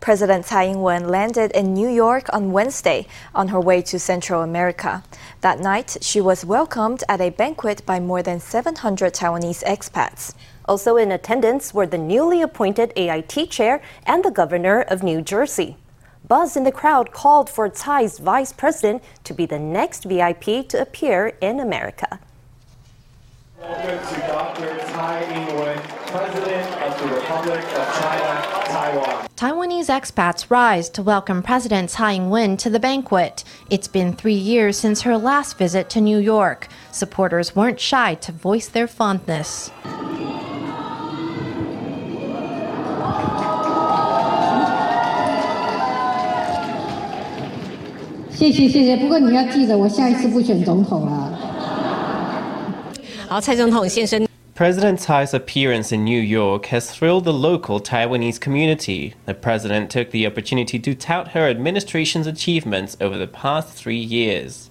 President Tsai Ing-wen landed in New York on Wednesday on her way to Central America. That night, she was welcomed at a banquet by more than 700 Taiwanese expats. Also in attendance were the newly appointed AIT chair and the governor of New Jersey. Buzz in the crowd called for Tsai's vice president to be the next VIP to appear in America. Welcome to Dr. Tsai Ing-wen, President of the Republic of China, Taiwan. Taiwanese expats rise to welcome President Tsai Ing-wen to the banquet. It's been three years since her last visit to New York. Supporters weren't shy to voice their fondness. 谢谢谢谢，不过你要记得，我下一次不选总统了。 好，蔡总统现身。President Tsai's appearance in New York has thrilled the local Taiwanese community. The president took the opportunity to tout her administration's achievements over the past three years.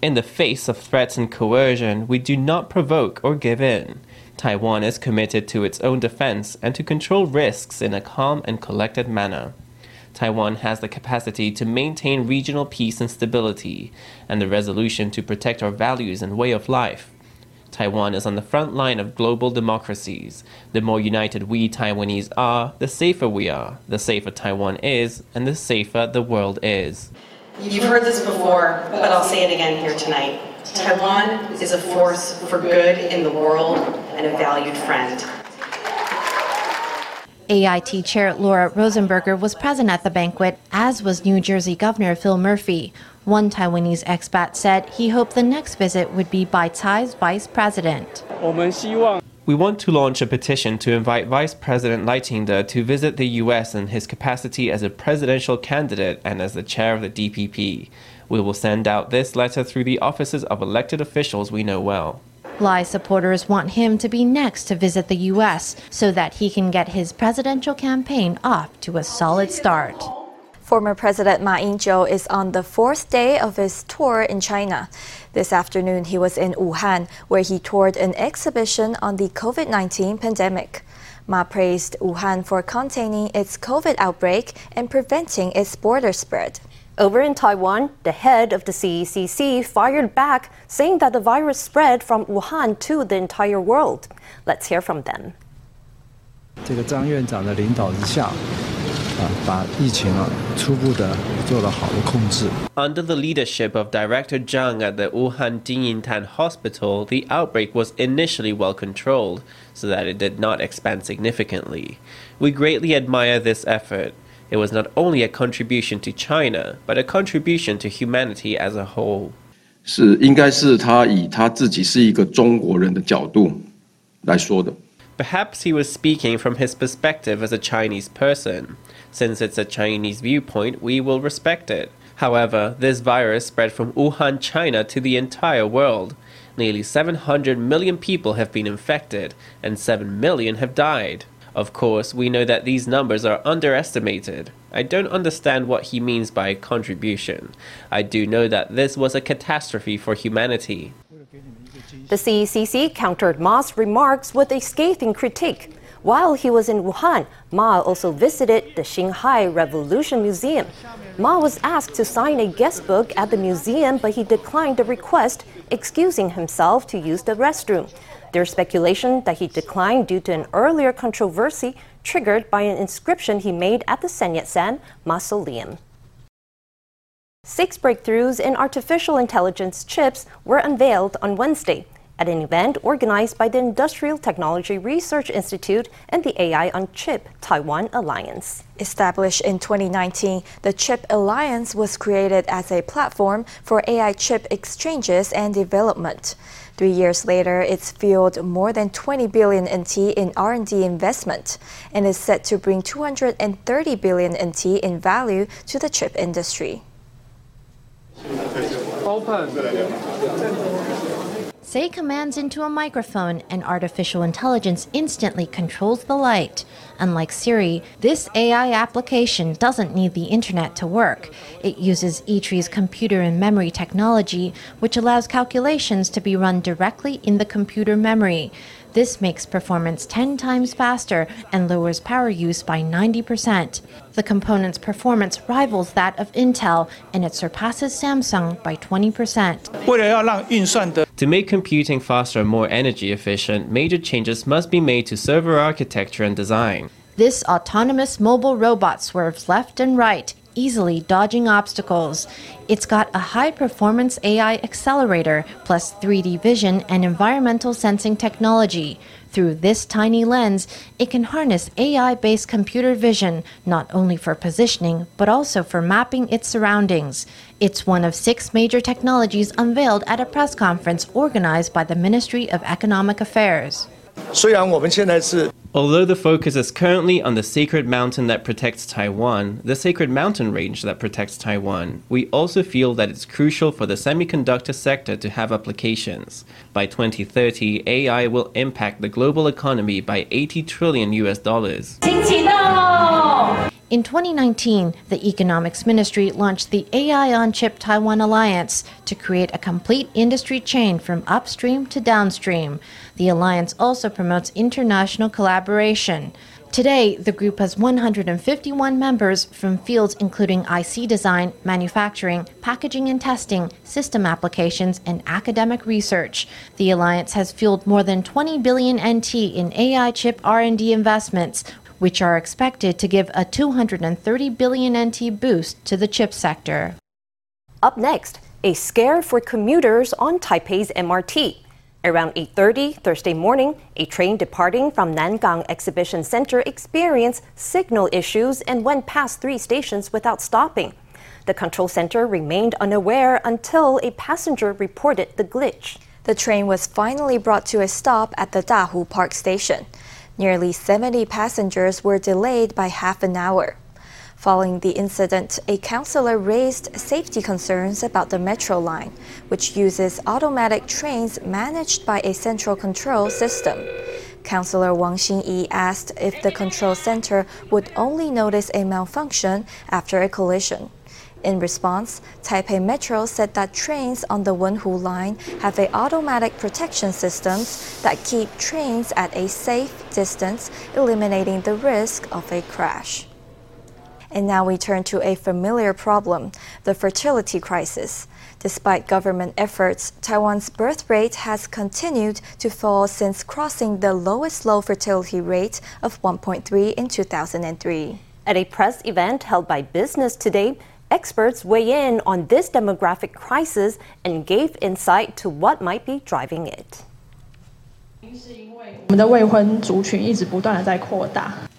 In the face of threats and coercion, we do not provoke or give in. Taiwan is committed to its own defense and to control risks in a calm and collected manner. Taiwan has the capacity to maintain regional peace and stability, and the resolution to protect our values and way of life. Taiwan is on the front line of global democracies. The more united we Taiwanese are, the safer we are. The safer Taiwan is, and the safer the world is. You've heard this before, but I'll say it again here tonight. Taiwan is a force for good in the world and a valued friend. AIT Chair Laura Rosenberger was present at the banquet, as was New Jersey Governor Phil Murphy. One Taiwanese expat said he hoped the next visit would be by Tsai's vice president. We want to launch a petition to invite Vice President Lai Ching-te to visit the U.S. in his capacity as a presidential candidate and as the chair of the DPP. We will send out this letter through the offices of elected officials we know well. Lai supporters want him to be next to visit the U.S. so that he can get his presidential campaign off to a solid start. Former President Ma Ying-jeou is on the fourth day of his tour in China. This afternoon, he was in Wuhan, where he toured an exhibition on the COVID 19 pandemic. Ma praised Wuhan for containing its COVID outbreak and preventing its border spread. Over in Taiwan, the head of the CECC fired back, saying that the virus spread from Wuhan to the entire world. Let's hear from them. Under the leadership of Director Zhang at the Wuhan Jinyintan Hospital, the outbreak was initially well controlled, so that it did not expand significantly. We greatly admire this effort. It was not only a contribution to China, but a contribution to humanity as a whole. 是应该是他以他自己是一个中国人的角度来说的。 Perhaps he was speaking from his perspective as a Chinese person. Since it's a Chinese viewpoint, we will respect it. However, this virus spread from Wuhan, China to the entire world. Nearly 700 million people have been infected, and 7 million have died. Of course, we know that these numbers are underestimated. I don't understand what he means by contribution. I do know that this was a catastrophe for humanity. The CECC countered Ma's remarks with a scathing critique. While he was in Wuhan, Ma also visited the Xinhai Revolution Museum. Ma was asked to sign a guest book at the museum, but he declined the request, excusing himself to use the restroom. There's speculation that he declined due to an earlier controversy triggered by an inscription he made at the Sun Yat sen Mausoleum. Six breakthroughs in artificial intelligence chips were unveiled on Wednesday at an event organized by the Industrial Technology Research Institute and the AI on Chip Taiwan Alliance. Established in 2019, the Chip Alliance was created as a platform for AI chip exchanges and development. Three years later, it's fueled more than 20 billion NT in R&D investment and is set to bring 230 billion NT in value to the chip industry. Say commands into a microphone, and artificial intelligence instantly controls the light. Unlike Siri, this AI application doesn't need the internet to work. It uses ITRI's computer and memory technology, which allows calculations to be run directly in the computer memory. This makes performance 10 times faster and lowers power use by 90%. The component's performance rivals that of Intel and it surpasses Samsung by 20%. To make computing faster and more energy efficient, major changes must be made to server architecture and design. This autonomous mobile robot swerves left and right, easily dodging obstacles. It's got a high performance AI accelerator, plus 3D vision and environmental sensing technology. Through this tiny lens, it can harness AI based computer vision not only for positioning, but also for mapping its surroundings. It's one of six major technologies unveiled at a press conference organized by the Ministry of Economic Affairs. 虽然我们现在是 Although the focus is currently on the sacred mountain that protects Taiwan, the sacred mountain range that protects Taiwan, we also feel that it's crucial for the semiconductor sector to have applications. By 2030, AI will impact the global economy by 80 trillion US dollars. In 2019, the Economics Ministry launched the AI on Chip Taiwan Alliance to create a complete industry chain from upstream to downstream. The alliance also promotes international collaboration. Today, the group has 151 members from fields including IC design, manufacturing, packaging and testing, system applications, and academic research. The alliance has fueled more than 20 billion NT in AI chip R&D investments, which are expected to give a 230 billion NT boost to the chip sector. Up next, a scare for commuters on Taipei's MRT. Around 8:30 Thursday morning, a train departing from Nangang Exhibition Center experienced signal issues and went past three stations without stopping. The control center remained unaware until a passenger reported the glitch. The train was finally brought to a stop at the Dahu Park station. Nearly 70 passengers were delayed by half an hour. Following the incident, a councillor raised safety concerns about the metro line, which uses automatic trains managed by a central control system. Councillor Wang Xinyi asked if the control center would only notice a malfunction after a collision. In response, Taipei Metro said that trains on the Wenhu line have a automatic protection systems that keep trains at a safe distance, eliminating the risk of a crash. And now we turn to a familiar problem, the fertility crisis. Despite government efforts, Taiwan's birth rate has continued to fall since crossing the lowest low fertility rate of 1.3 in 2003. At a press event held by Business Today, Experts weigh in on this demographic crisis and gave insight to what might be driving it.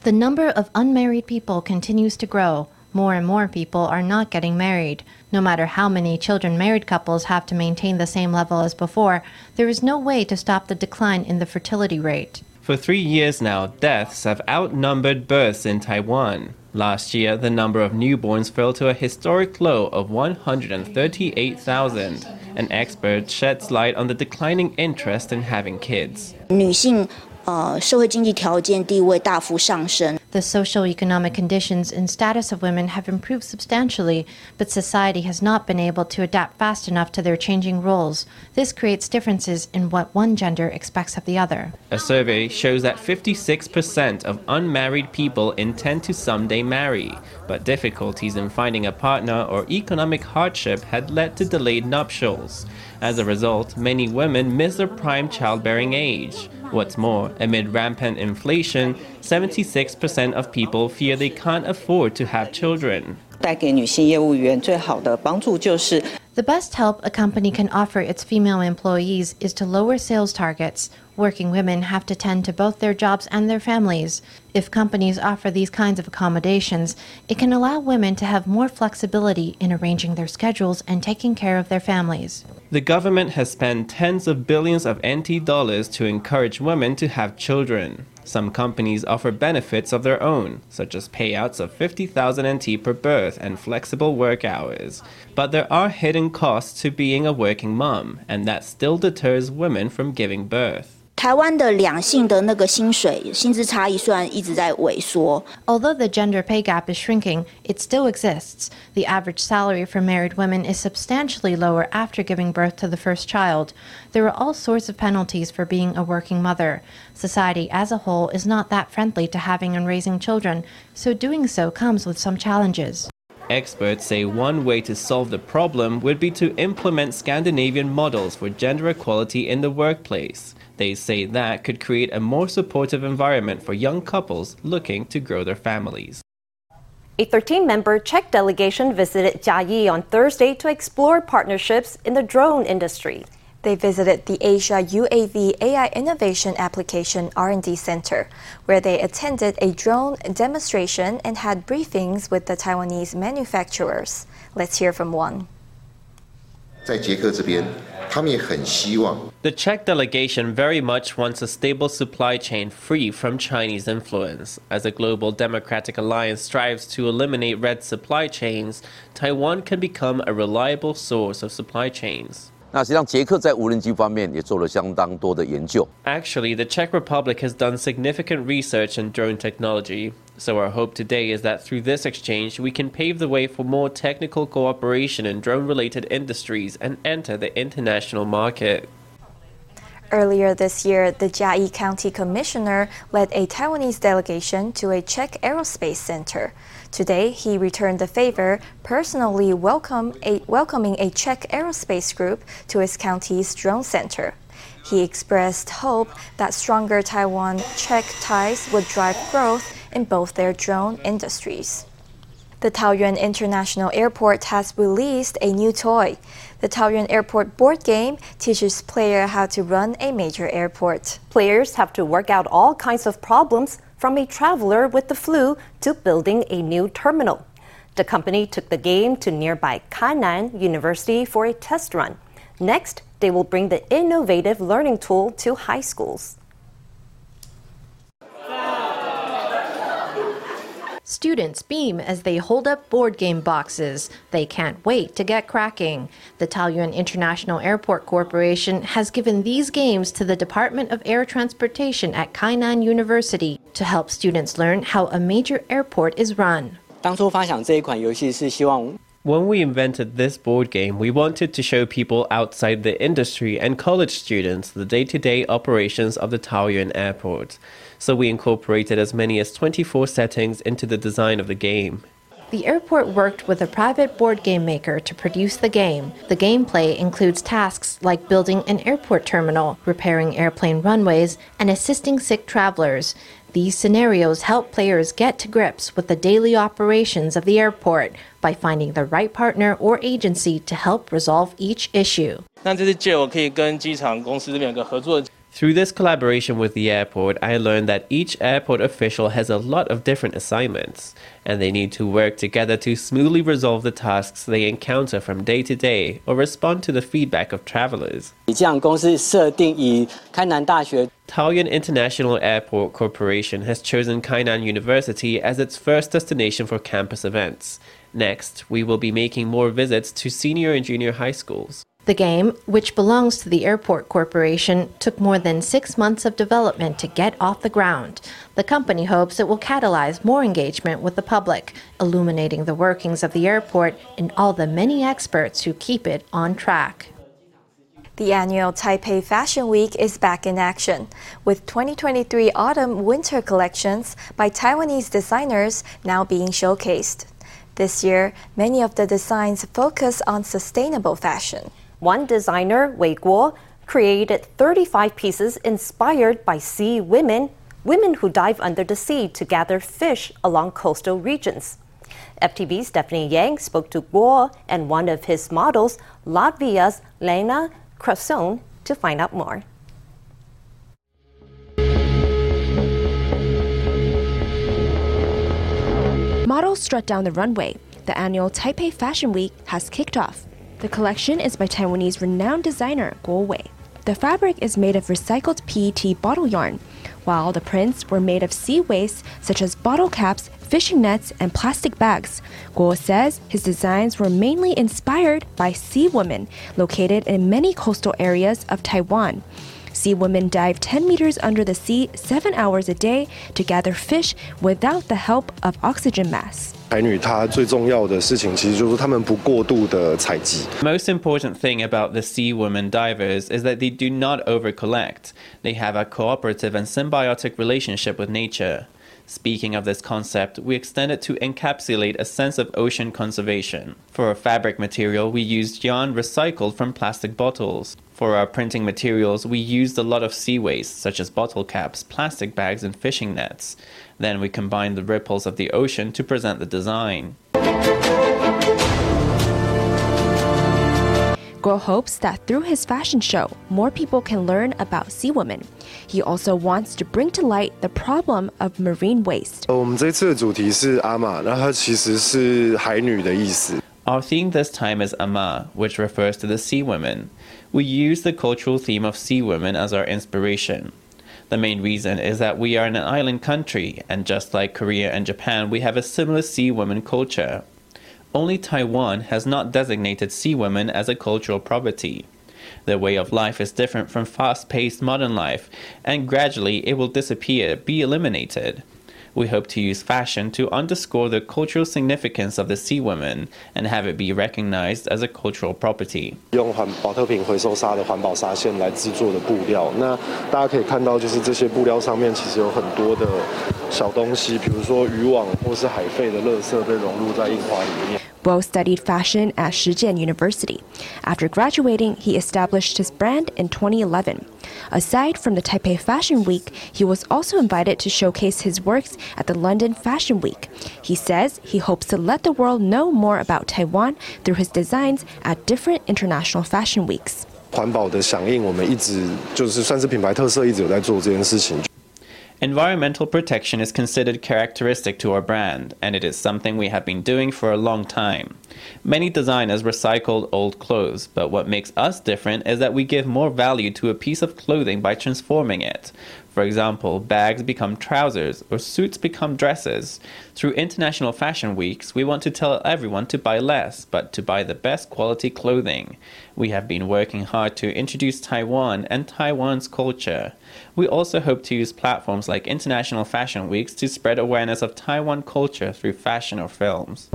The number of unmarried people continues to grow. More and more people are not getting married. No matter how many children married couples have to maintain the same level as before, there is no way to stop the decline in the fertility rate. For three years now, deaths have outnumbered births in Taiwan. Last year, the number of newborns fell to a historic low of 138,000. An expert sheds light on the declining interest in having kids. 女性呃社会经济条件地位大幅上升。The social economic conditions and status of women have improved substantially, but society has not been able to adapt fast enough to their changing roles. This creates differences in what one gender expects of the other. A survey shows that 56% of unmarried people intend to someday marry, but difficulties in finding a partner or economic hardship had led to delayed nuptials. As a result, many women miss their prime childbearing age. What's more, amid rampant inflation, 76% of people fear they can't afford to have children. The best help a company can offer its female employees is to lower sales targets Working women have to tend to both their jobs and their families. If companies offer these kinds of accommodations, it can allow women to have more flexibility in arranging their schedules and taking care of their families. The government has spent tens of billions of NT dollars to encourage women to have children. Some companies offer benefits of their own, such as payouts of 50,000 NT per birth and flexible work hours. But there are hidden costs to being a working mom, and that still deters women from giving birth. 台湾的两性的那个薪水薪资差异虽然一直在萎缩。Although the gender pay gap is shrinking, it still exists. The average salary for married women is substantially lower after giving birth to the first child. There are all sorts of penalties for being a working mother. Society as a whole is not that friendly to having and raising children, so doing so comes with some challenges. Experts say one way to solve the problem would be to implement Scandinavian models for gender equality in the workplace. They say that could create a more supportive environment for young couples looking to grow their families. A 13 member Czech delegation visited Jiayi on Thursday to explore partnerships in the drone industry. They visited the Asia UAV AI Innovation Application R&D Center, where they attended a drone demonstration and had briefings with the Taiwanese manufacturers. Let's hear from one. 在捷克这边，他们也很希望 The Czech delegation very much wants a stable supply chain free from Chinese influence. As the Global Democratic Alliance strives to eliminate red supply chains, Taiwan can become a reliable source of supply chains. 那实际上，捷克在无人机方面也做了相当多的研究。 Actually, the Czech Republic has done significant research in drone technology. So, our hope today is that through this exchange, we can pave the way for more technical cooperation in drone related industries and enter the international market. Earlier this year, the Jiayi County Commissioner led a Taiwanese delegation to a Czech aerospace center. Today, he returned the favor, personally welcome a, welcoming a Czech aerospace group to his county's drone center. He expressed hope that stronger Taiwan Czech ties would drive growth in both their drone industries. The Taoyuan International Airport has released a new toy. The Taoyuan Airport board game teaches players how to run a major airport. Players have to work out all kinds of problems from a traveler with the flu to building a new terminal. The company took the game to nearby Kainan University for a test run. Next, they will bring the innovative learning tool to high schools. Students beam as they hold up board game boxes. They can't wait to get cracking. The Taoyuan International Airport Corporation has given these games to the Department of Air Transportation at Kainan University to help students learn how a major airport is run. When we invented this board game, we wanted to show people outside the industry and college students the day to day operations of the Taoyuan Airport So we incorporated as many as 24 settings into the design of the game. The airport worked with a private board game maker to produce the game. The gameplay includes tasks like building an airport terminal, repairing airplane runways, and assisting sick travelers. These scenarios help players get to grips with the daily operations of the airport by finding the right partner or agency to help resolve each issue. 那这次借我可以跟机场公司这边有个合作。 Through this collaboration with the airport, I learned that each airport official has a lot of different assignments, and they need to work together to smoothly resolve the tasks they encounter from day to day or respond to the feedback of travelers. 以这样公司设定以开南大学 Taoyuan International Airport Corporation has chosen Kainan University as its first destination for campus events. Next, we will be making more visits to senior and junior high schools. The game, which belongs to the Airport Corporation, took more than six months of development to get off the ground. The company hopes it will catalyze more engagement with the public, illuminating the workings of the airport and all the many experts who keep it on track. The annual Taipei Fashion Week is back in action, with 2023 autumn winter collections by Taiwanese designers now being showcased. This year, many of the designs focus on sustainable fashion. One designer, Wei Guo, created 35 pieces inspired by sea women, women who dive under the sea to gather fish along coastal regions. FTV's Stephanie Yang spoke to Guo and one of his models, Latvia's Lena Crasson, to find out more. Models strut down the runway. The annual Taipei Fashion Week has kicked off. The collection is by Taiwanese renowned designer Guo Wei. The fabric is made of recycled PET bottle yarn, while the prints were made of sea waste such as bottle caps, fishing nets, and plastic bags. Guo says his designs were mainly inspired by sea women located in many coastal areas of Taiwan. Sea women dive 10 meters under the sea seven hours a day to gather fish without the help of oxygen masks. Most important thing about the sea women divers is that they do not overcollect. They have a cooperative and symbiotic relationship with nature. Speaking of this concept, we extend it to encapsulate a sense of ocean conservation. For our fabric material, we used yarn recycled from plastic bottles. For our printing materials, we used a lot of sea waste, such as bottle caps, plastic bags, and fishing nets. Then we combined the ripples of the ocean to present the design. Guo hopes that through his fashion show, more people can learn about sea women. He also wants to bring to light the problem of marine waste. Our theme this time is Ama, which refers to the sea women. We use the cultural theme of sea women as our inspiration. The main reason is that we are an island country, and just like Korea and Japan, we have a similar sea women culture. Only Taiwan has not designated sea women as a cultural property. Their way of life is different from fast paced modern life, and gradually it will disappear, be eliminated. We hope to use fashion to underscore the cultural significance of the sea women and have it be recognized as a cultural property. 用环保特瓶回收沙的环保纱线来制作的布料，那大家可以看到，就是这些布料上面其实有很多的小东西，比如说渔网或是海废的垃圾被融入在印花里面。 Bo studied fashion at Shijian University. After graduating, he established his brand in 2011. Aside from the Taipei Fashion Week, he was also invited to showcase his works at the London Fashion Week. He says he hopes to let the world know more about Taiwan through his designs at different international fashion weeks. 环保的响应，我们一直就是算是品牌特色，一直有在做这件事情。 Environmental protection is considered characteristic to our brand, and it is something we have been doing for a long time. Many designers recycled old clothes, but what makes us different is that we give more value to a piece of clothing by transforming it. For example, bags become trousers or suits become dresses. Through international fashion weeks, we want to tell everyone to buy less, but to buy the best quality clothing. We have been working hard to introduce Taiwan and Taiwan's culture. We also hope to use platforms like international fashion weeks to spread awareness of Taiwan culture through fashion or films.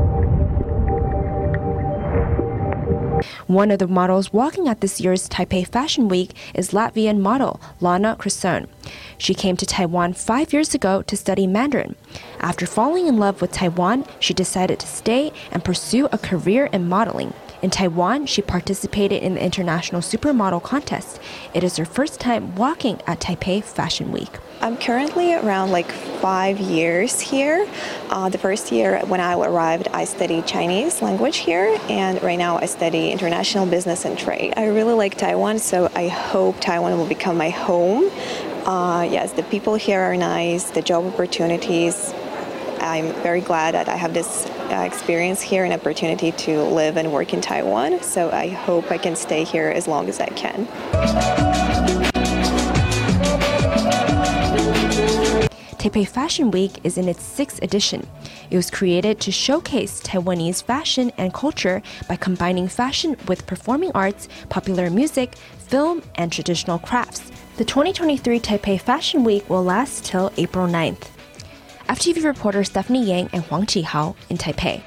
One of the models walking at this year's Taipei Fashion Week is Latvian model Lana Krasone. She came to Taiwan five years ago to study Mandarin. After falling in love with Taiwan, she decided to stay and pursue a career in modeling. In Taiwan, she participated in the International Supermodel Contest. It is her first time walking at Taipei Fashion Week. I'm currently around like five years here. Uh, the first year when I arrived, I studied Chinese language here, and right now I study international business and trade. I really like Taiwan, so I hope Taiwan will become my home. Uh, yes, the people here are nice, the job opportunities. I'm very glad that I have this Uh, experience here and opportunity to live and work in Taiwan. So I hope I can stay here as long as I can. Taipei Fashion Week is in its sixth edition. It was created to showcase Taiwanese fashion and culture by combining fashion with performing arts, popular music, film, and traditional crafts. The 2023 Taipei Fashion Week will last till April 9th. FTV reporter Stephanie Yang and Huang Qihao in Taipei.